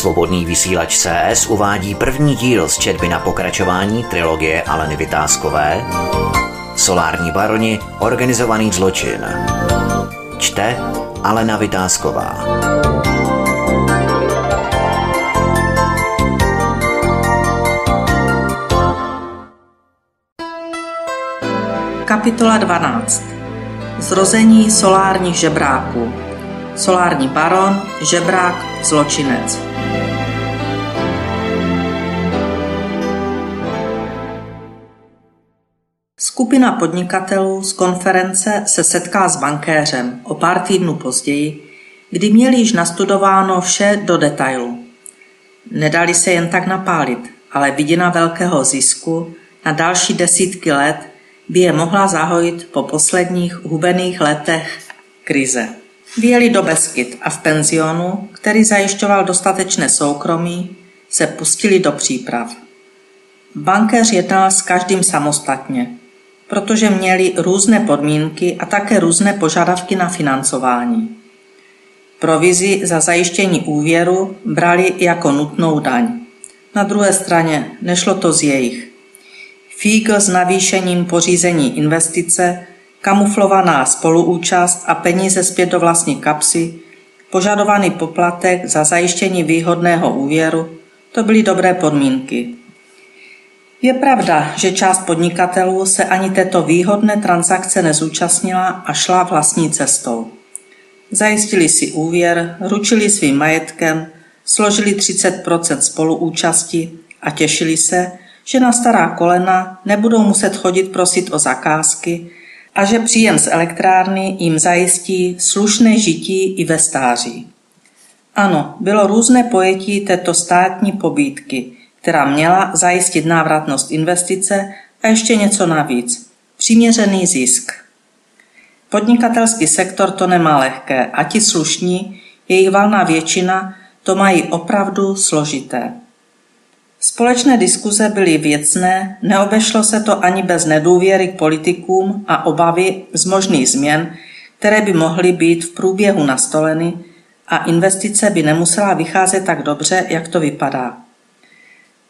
Svobodný vysílač CS uvádí první díl z četby na pokračování trilogie Aleny Vytázkové Solární baroni Organizovaný zločin. Čte Alena Vytázková. Kapitola 12. Zrození solárních žebráků. Solární baron, žebrák, zločinec. Skupina podnikatelů z konference se setká s bankéřem o pár týdnů později, kdy měli již nastudováno vše do detailu. Nedali se jen tak napálit, ale vidina velkého zisku na další desítky let by je mohla zahojit po posledních hubených letech krize. Vyjeli do Beskyt a v penzionu, který zajišťoval dostatečné soukromí, se pustili do příprav. Bankéř jednal s každým samostatně, protože měli různé podmínky a také různé požadavky na financování. Provizi za zajištění úvěru brali jako nutnou daň. Na druhé straně nešlo to z jejich. Fígl s navýšením pořízení investice, kamuflovaná spoluúčast a peníze zpět do vlastní kapsy, požadovaný poplatek za zajištění výhodného úvěru, to byly dobré podmínky. Je pravda, že část podnikatelů se ani této výhodné transakce nezúčastnila a šla vlastní cestou. Zajistili si úvěr, ručili svým majetkem, složili 30% spoluúčasti a těšili se, že na stará kolena nebudou muset chodit prosit o zakázky a že příjem z elektrárny jim zajistí slušné žití i ve stáří. Ano, bylo různé pojetí této státní pobídky, která měla zajistit návratnost investice a ještě něco navíc. Přiměřený zisk. Podnikatelský sektor to nemá lehké a ti slušní, jejich valná většina, to mají opravdu složité. Společné diskuze byly věcné, neobešlo se to ani bez nedůvěry k politikům a obavy z možných změn, které by mohly být v průběhu nastoleny a investice by nemusela vycházet tak dobře, jak to vypadá.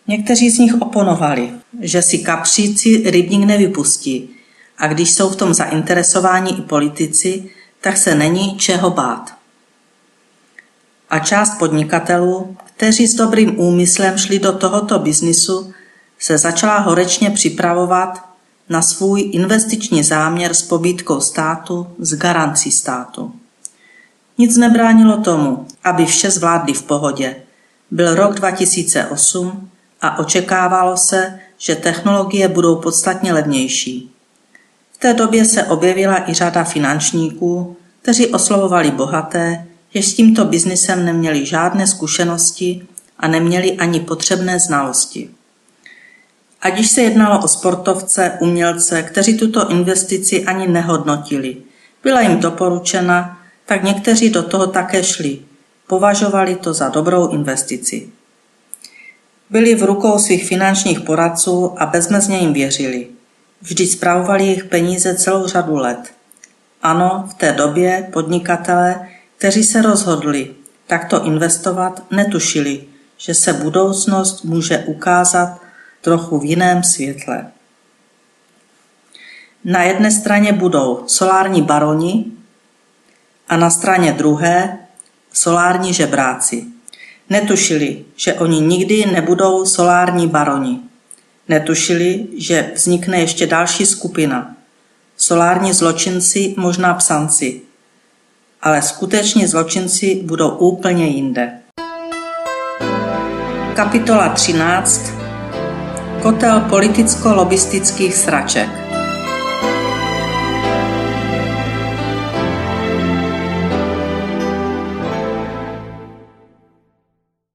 Někteří z nich oponovali, že si kapříci rybník nevypustí a když jsou v tom zainteresováni i politici, tak se není čeho bát. A část podnikatelů, kteří s dobrým úmyslem šli do tohoto biznisu, se začala horečně připravovat na svůj investiční záměr s pobídkou státu, s garancí státu. Nic nebránilo tomu, aby vše zvládli v pohodě. Byl rok 2008 a očekávalo se, že technologie budou podstatně levnější. V té době se objevila i řada finančníků, kteří oslovovali bohaté, jež s tímto biznisem neměli žádné zkušenosti a neměli ani potřebné znalosti. Ať již se jednalo o sportovce, umělce, kteří tuto investici ani nehodnotili, byla jim doporučena, tak někteří do toho také šli. Považovali to za dobrou investici. Byli v rukou svých finančních poradců a bezmezně jim věřili. Vždy zpravovali jejich peníze celou řadu let. Ano, v té době podnikatelé kteří se rozhodli takto investovat, netušili, že se budoucnost může ukázat trochu v jiném světle. Na jedné straně budou solární baroni a na straně druhé solární žebráci. Netušili, že oni nikdy nebudou solární baroni. Netušili, že vznikne ještě další skupina. Solární zločinci, možná psanci, ale skuteční zločinci budou úplně jinde. Kapitola 13. Kotel politicko-lobistických sraček.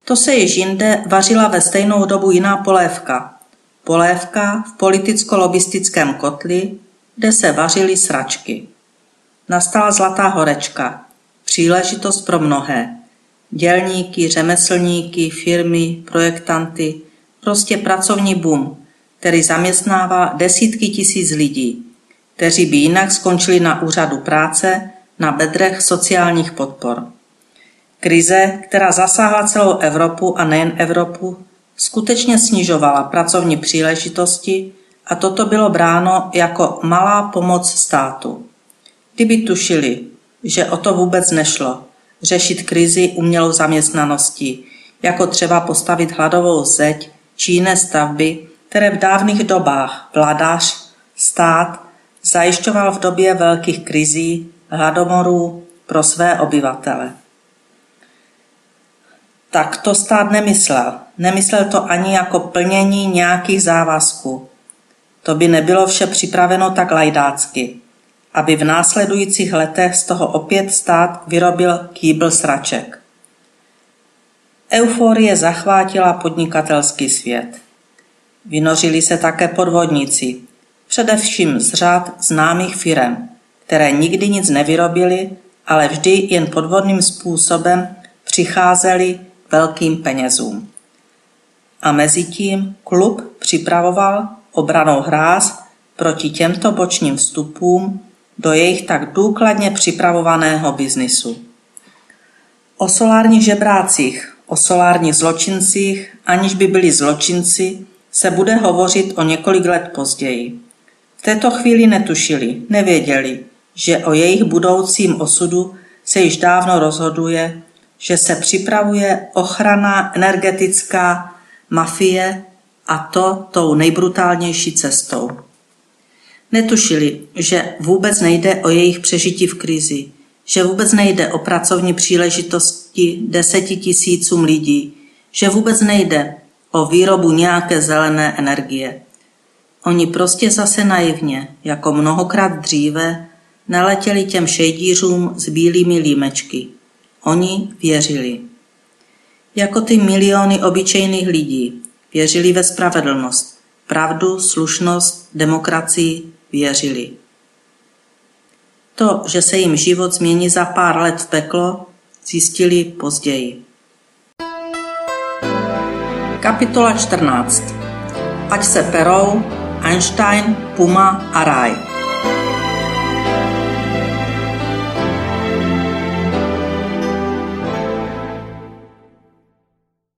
To se již jinde vařila ve stejnou dobu jiná polévka. Polévka v politicko-lobistickém kotli, kde se vařily sračky. Nastala zlatá horečka, příležitost pro mnohé. Dělníky, řemeslníky, firmy, projektanty, prostě pracovní boom, který zaměstnává desítky tisíc lidí, kteří by jinak skončili na úřadu práce na bedrech sociálních podpor. Krize, která zasáhla celou Evropu a nejen Evropu, skutečně snižovala pracovní příležitosti a toto bylo bráno jako malá pomoc státu. Kdyby tušili, že o to vůbec nešlo, řešit krizi umělou zaměstnaností, jako třeba postavit hladovou zeď či jiné stavby, které v dávných dobách vládař, stát zajišťoval v době velkých krizí, hladomorů pro své obyvatele. Tak to stát nemyslel. Nemyslel to ani jako plnění nějakých závazků. To by nebylo vše připraveno tak lajdácky, aby v následujících letech z toho opět stát vyrobil kýbl sraček. Euforie zachvátila podnikatelský svět. Vynořili se také podvodníci, především z řád známých firem, které nikdy nic nevyrobili, ale vždy jen podvodným způsobem přicházeli velkým penězům. A mezi tím klub připravoval obranou hráz proti těmto bočním vstupům do jejich tak důkladně připravovaného biznisu. O solárních žebrácích, o solárních zločincích, aniž by byli zločinci, se bude hovořit o několik let později. V této chvíli netušili, nevěděli, že o jejich budoucím osudu se již dávno rozhoduje, že se připravuje ochrana energetická mafie a to tou nejbrutálnější cestou. Netušili, že vůbec nejde o jejich přežití v krizi, že vůbec nejde o pracovní příležitosti deseti tisícům lidí, že vůbec nejde o výrobu nějaké zelené energie. Oni prostě zase naivně, jako mnohokrát dříve, naletěli těm šejdířům s bílými límečky. Oni věřili. Jako ty miliony obyčejných lidí věřili ve spravedlnost, pravdu, slušnost, demokracii, věřili. To, že se jim život změní za pár let v peklo, zjistili později. Kapitola 14. Ať se perou, Einstein, Puma a Raj.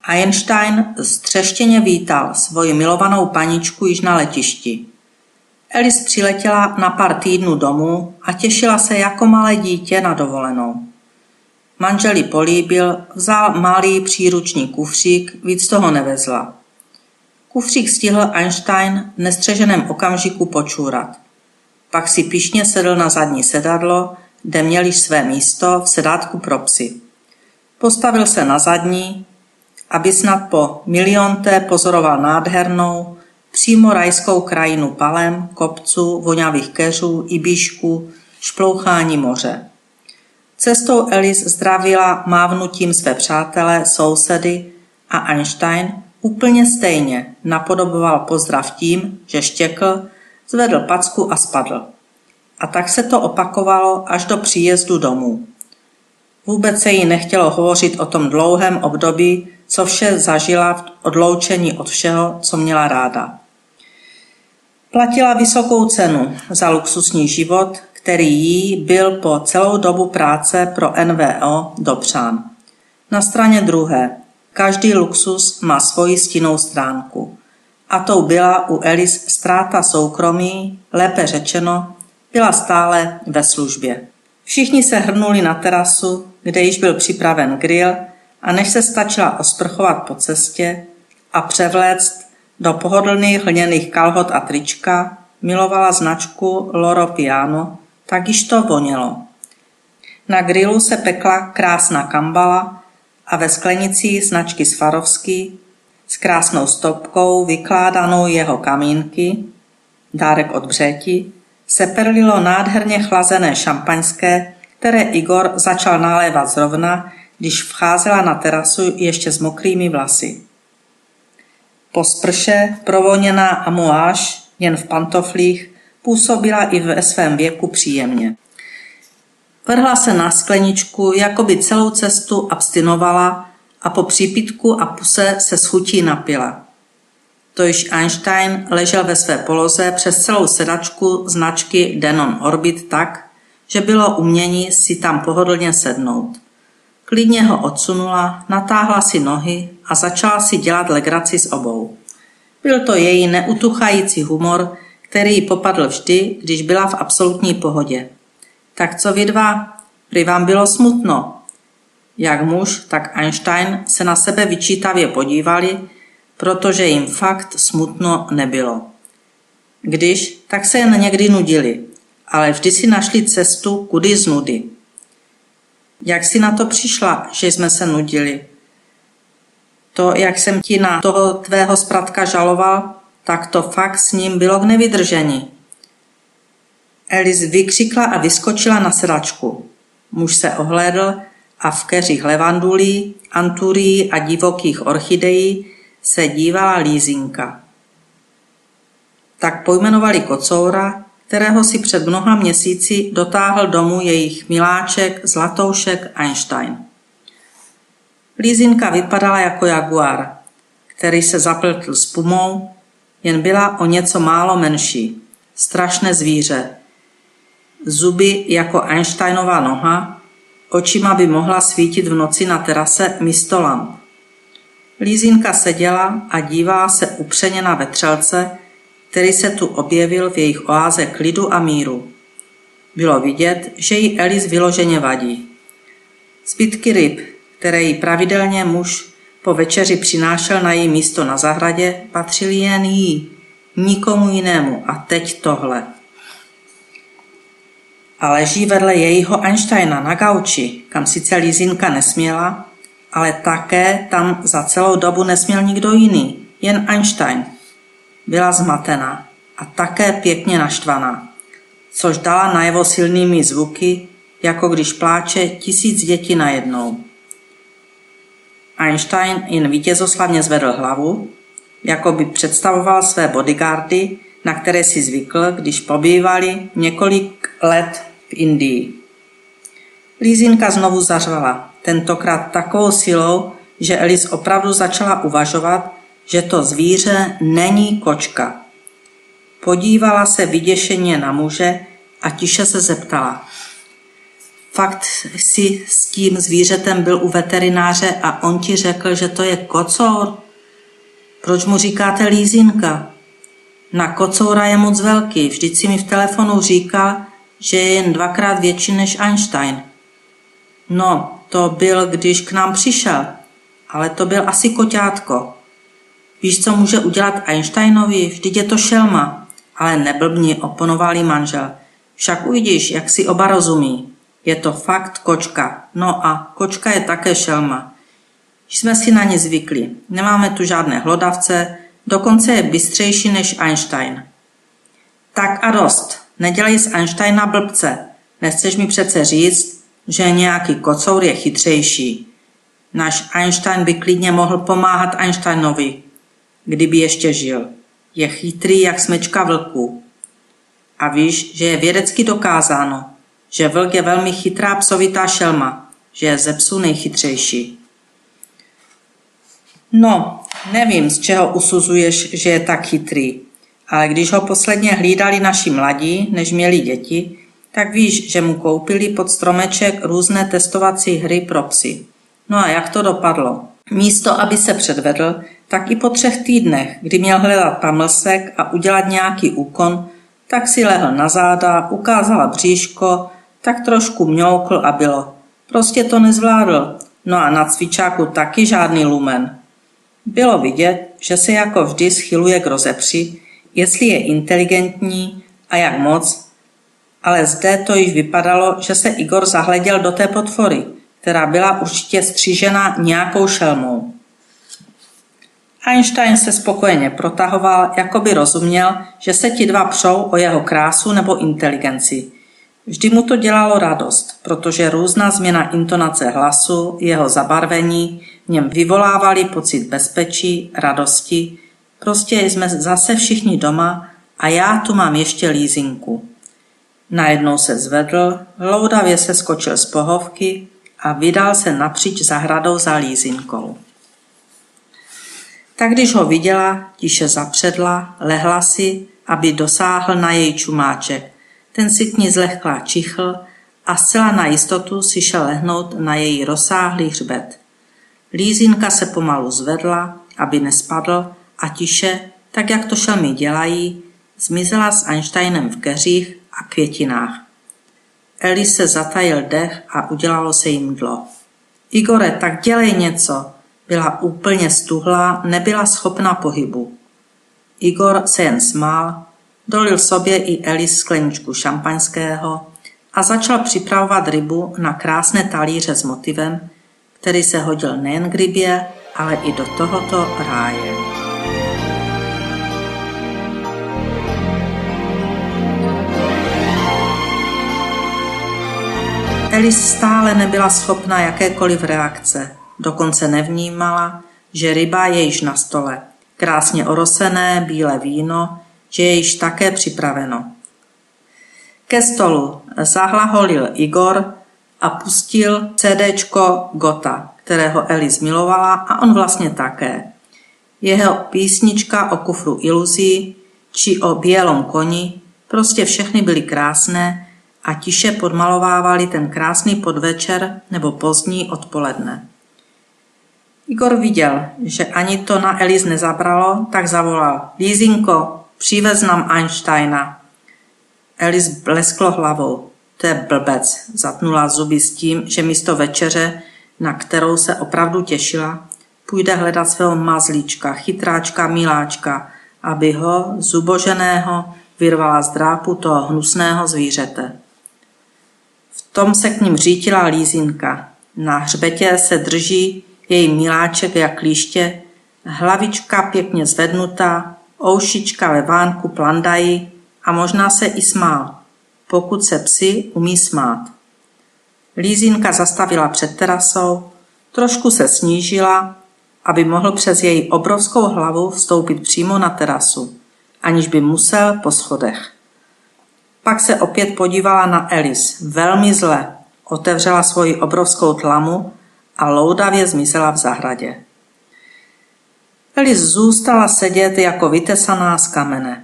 Einstein střeštěně vítal svoji milovanou paničku již na letišti. Alice přiletěla na pár týdnů domů a těšila se jako malé dítě na dovolenou. Manželi políbil, vzal malý příruční kufřík, víc toho nevezla. Kufřík stihl Einstein v nestřeženém okamžiku počůrat. Pak si pišně sedl na zadní sedadlo, kde měl již své místo v sedátku pro psy. Postavil se na zadní, aby snad po milionté pozoroval nádhernou, přímo rajskou krajinu palem, kopců, voňavých keřů, ibišků, šplouchání moře. Cestou Alice zdravila mávnutím své přátelé, sousedy a Einstein úplně stejně napodoboval pozdrav tím, že štěkl, zvedl packu a spadl. A tak se to opakovalo až do příjezdu domů. Vůbec se jí nechtělo hovořit o tom dlouhém období, co vše zažila v odloučení od všeho, co měla ráda. Platila vysokou cenu za luxusní život, který jí byl po celou dobu práce pro NVO dopřán. Na straně druhé, každý luxus má svoji stinnou stránku. A tou byla u Elis ztráta soukromí, lépe řečeno, byla stále ve službě. Všichni se hrnuli na terasu, kde již byl připraven grill a než se stačila osprchovat po cestě a převléct do pohodlných hliněných kalhot a trička, milovala značku Loro Piano, tak již to vonělo. Na grilu se pekla krásná kambala a ve sklenici značky Svarovský s krásnou stopkou vykládanou jeho kamínky, dárek od břeti, se perlilo nádherně chlazené šampaňské, které Igor začal nalévat zrovna, když vcházela na terasu ještě s mokrými vlasy. Po sprše, provoněná amuáž, jen v pantoflích, působila i ve svém věku příjemně. Vrhla se na skleničku, jako by celou cestu abstinovala a po přípitku a puse se schutí napila. To již Einstein ležel ve své poloze přes celou sedačku značky Denon Orbit tak, že bylo umění si tam pohodlně sednout. Klidně ho odsunula, natáhla si nohy a začala si dělat legraci s obou. Byl to její neutuchající humor, který ji popadl vždy, když byla v absolutní pohodě. Tak co vy dva? Prý vám bylo smutno. Jak muž, tak Einstein se na sebe vyčítavě podívali, protože jim fakt smutno nebylo. Když, tak se jen někdy nudili, ale vždy si našli cestu kudy z nudy. Jak si na to přišla, že jsme se nudili? To, jak jsem ti na toho tvého spratka žaloval, tak to fakt s ním bylo k nevydržení. Elis vykřikla a vyskočila na sedačku. Muž se ohlédl a v keřích levandulí, anturí a divokých orchidejí se dívala Lízinka. Tak pojmenovali kocoura, kterého si před mnoha měsíci dotáhl domů jejich miláček Zlatoušek Einstein. Lízinka vypadala jako jaguar, který se zapltl s pumou, jen byla o něco málo menší. Strašné zvíře. Zuby jako Einsteinova noha, očima by mohla svítit v noci na terase místo lamp. Lízinka seděla a dívala se upřeně na vetřelce, který se tu objevil v jejich oáze klidu a míru. Bylo vidět, že jí Elis vyloženě vadí. Zbytky ryb, které jí pravidelně muž po večeři přinášel na její místo na zahradě, patřily jen jí, nikomu jinému a teď tohle. A leží vedle jejího Einsteina na gauči, kam sice Lizinka nesměla, ale také tam za celou dobu nesměl nikdo jiný, jen Einstein. Byla zmatená a také pěkně naštvaná, což dala najevo silnými zvuky, jako když pláče tisíc dětí najednou. Einstein jen vítězoslavně zvedl hlavu, jako by představoval své bodyguardy, na které si zvykl, když pobývali několik let v Indii. Lízinka znovu zařvala, tentokrát takovou silou, že Elis opravdu začala uvažovat, že to zvíře není kočka. Podívala se vyděšeně na muže a tiše se zeptala. Fakt si s tím zvířetem byl u veterináře a on ti řekl, že to je kocour? Proč mu říkáte lízinka? Na kocoura je moc velký, vždyť si mi v telefonu říkal, že je jen dvakrát větší než Einstein. No, to byl, když k nám přišel, ale to byl asi koťátko. Víš, co může udělat Einsteinovi? Vždyť je to šelma. Ale neblbni, oponovali manžel. Však uvidíš, jak si oba rozumí. Je to fakt kočka. No a kočka je také šelma. Jsme si na ně zvykli. Nemáme tu žádné hlodavce, dokonce je bystřejší než Einstein. Tak a dost. Nedělej z Einsteina blbce. Nechceš mi přece říct, že nějaký kocour je chytřejší. Náš Einstein by klidně mohl pomáhat Einsteinovi, kdyby ještě žil. Je chytrý jak smečka vlků. A víš, že je vědecky dokázáno, že vlk je velmi chytrá psovitá šelma, že je ze psů nejchytřejší. No, nevím, z čeho usuzuješ, že je tak chytrý, ale když ho posledně hlídali naši mladí, než měli děti, tak víš, že mu koupili pod stromeček různé testovací hry pro psy. No a jak to dopadlo? Místo, aby se předvedl, tak i po třech týdnech, kdy měl hledat pamlsek a udělat nějaký úkon, tak si lehl na záda, ukázala bříško, tak trošku mňoukl a bylo. Prostě to nezvládl. No a na cvičáku taky žádný lumen. Bylo vidět, že se jako vždy schyluje k rozepři, jestli je inteligentní a jak moc, ale zde to již vypadalo, že se Igor zahleděl do té potvory, která byla určitě střížena nějakou šelmou. Einstein se spokojeně protahoval, jako by rozuměl, že se ti dva přou o jeho krásu nebo inteligenci. Vždy mu to dělalo radost, protože různá změna intonace hlasu, jeho zabarvení v něm vyvolávali pocit bezpečí, radosti. Prostě jsme zase všichni doma a já tu mám ještě lízinku. Najednou se zvedl, loudavě se skočil z pohovky a vydal se napříč zahradou za lízinkou. Tak když ho viděla, tiše zapředla, lehla si, aby dosáhl na její čumáček. Ten si k ní zlehkla čichl a zcela na jistotu si šel lehnout na její rozsáhlý hřbet. Lízinka se pomalu zvedla, aby nespadl a tiše, tak jak to šelmy dělají, zmizela s Einsteinem v keřích a květinách. Eli se zatajil dech a udělalo se jim dlo. Igore, tak dělej něco. Byla úplně stuhlá, nebyla schopna pohybu. Igor se jen smál, dolil sobě i Eli skleničku šampaňského a začal připravovat rybu na krásné talíře s motivem, který se hodil nejen k rybě, ale i do tohoto ráje. Elis stále nebyla schopna jakékoliv reakce, dokonce nevnímala, že ryba je již na stole. Krásně orosené bílé víno, že je již také připraveno. Ke stolu zahlaholil Igor a pustil CDčko Gota, kterého Eli zmilovala a on vlastně také. Jeho písnička o kufru iluzí či o bělom koni, prostě všechny byly krásné a tiše podmalovávali ten krásný podvečer nebo pozdní odpoledne. Igor viděl, že ani to na Elis nezabralo, tak zavolal Lízinko, přivez nám Einsteina. Elis blesklo hlavou. To je blbec, zatnula zuby s tím, že místo večeře, na kterou se opravdu těšila, půjde hledat svého mazlíčka, chytráčka, miláčka, aby ho, zuboženého, vyrvala z drápu toho hnusného zvířete. Tom se k ním řítila lízinka. Na hřbetě se drží její miláček jak klíště, hlavička pěkně zvednutá, oušička ve vánku plandají a možná se i smál, pokud se psi umí smát. Lízinka zastavila před terasou, trošku se snížila, aby mohl přes její obrovskou hlavu vstoupit přímo na terasu, aniž by musel po schodech. Pak se opět podívala na Elis, velmi zle, otevřela svoji obrovskou tlamu a loudavě zmizela v zahradě. Elis zůstala sedět jako vytesaná z kamene.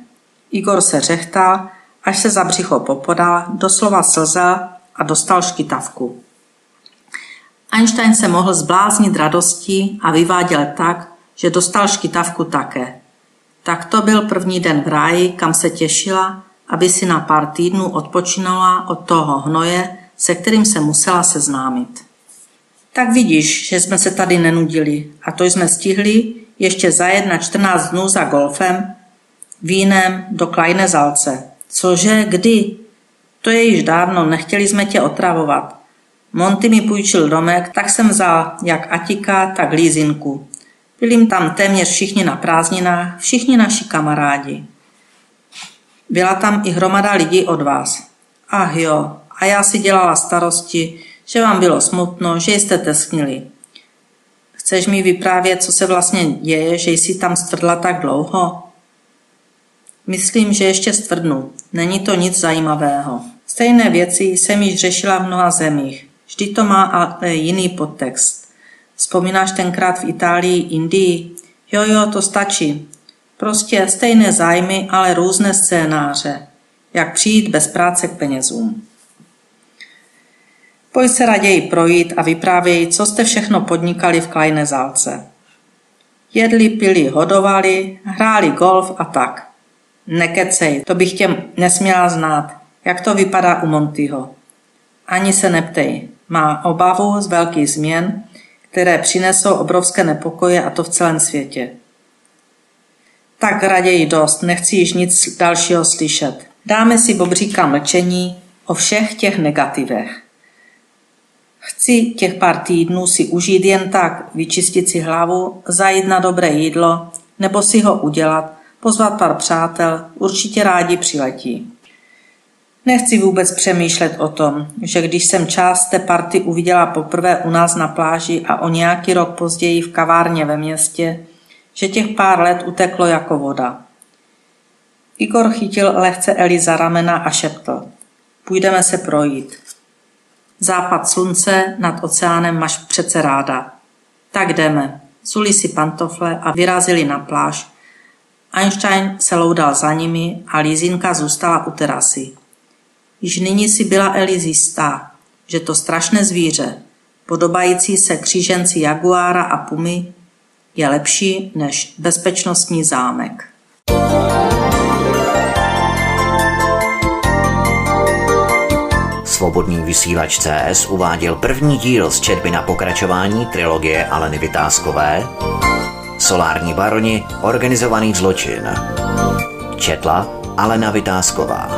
Igor se řechtal, až se za břicho popodal, doslova slza a dostal škytavku. Einstein se mohl zbláznit radostí a vyváděl tak, že dostal škytavku také. Tak to byl první den v ráji, kam se těšila, aby si na pár týdnů odpočinula od toho hnoje, se kterým se musela seznámit. Tak vidíš, že jsme se tady nenudili a to jsme stihli ještě zajet na 14 dnů za golfem, vínem do Kleine Zalce. Cože, kdy? To je již dávno, nechtěli jsme tě otravovat. Monty mi půjčil domek, tak jsem vzal jak Atika, tak Lízinku. Byli tam téměř všichni na prázdninách, všichni naši kamarádi. Byla tam i hromada lidí od vás. Ach jo, a já si dělala starosti, že vám bylo smutno, že jste tesknili. Chceš mi vyprávět, co se vlastně děje, že jsi tam stvrdla tak dlouho? Myslím, že ještě stvrdnu. Není to nic zajímavého. Stejné věci jsem již řešila v mnoha zemích. Vždy to má ale jiný podtext. Vzpomínáš tenkrát v Itálii, Indii? Jo, jo, to stačí. Prostě stejné zájmy, ale různé scénáře. Jak přijít bez práce k penězům. Pojď se raději projít a vyprávěj, co jste všechno podnikali v Kleine Zálce. Jedli, pili, hodovali, hráli golf a tak. Nekecej, to bych tě nesměla znát. Jak to vypadá u Montyho? Ani se neptej. Má obavu z velkých změn, které přinesou obrovské nepokoje a to v celém světě. Tak raději dost, nechci již nic dalšího slyšet. Dáme si bobříka mlčení o všech těch negativech. Chci těch pár týdnů si užít jen tak, vyčistit si hlavu, zajít na dobré jídlo, nebo si ho udělat, pozvat pár přátel, určitě rádi přiletí. Nechci vůbec přemýšlet o tom, že když jsem část té party uviděla poprvé u nás na pláži a o nějaký rok později v kavárně ve městě, že těch pár let uteklo jako voda. Igor chytil lehce Eli za ramena a šeptl. Půjdeme se projít. Západ slunce nad oceánem máš přece ráda. Tak jdeme. Zuli si pantofle a vyrazili na pláž. Einstein se loudal za nimi a Lízinka zůstala u terasy. Již nyní si byla Eli jistá. že to strašné zvíře, podobající se kříženci jaguára a pumy, je lepší než bezpečnostní zámek. Svobodný vysílač CS uváděl první díl z četby na pokračování trilogie Aleny Vytázkové Solární baroni, organizovaný zločin. Četla Alena Vytázková.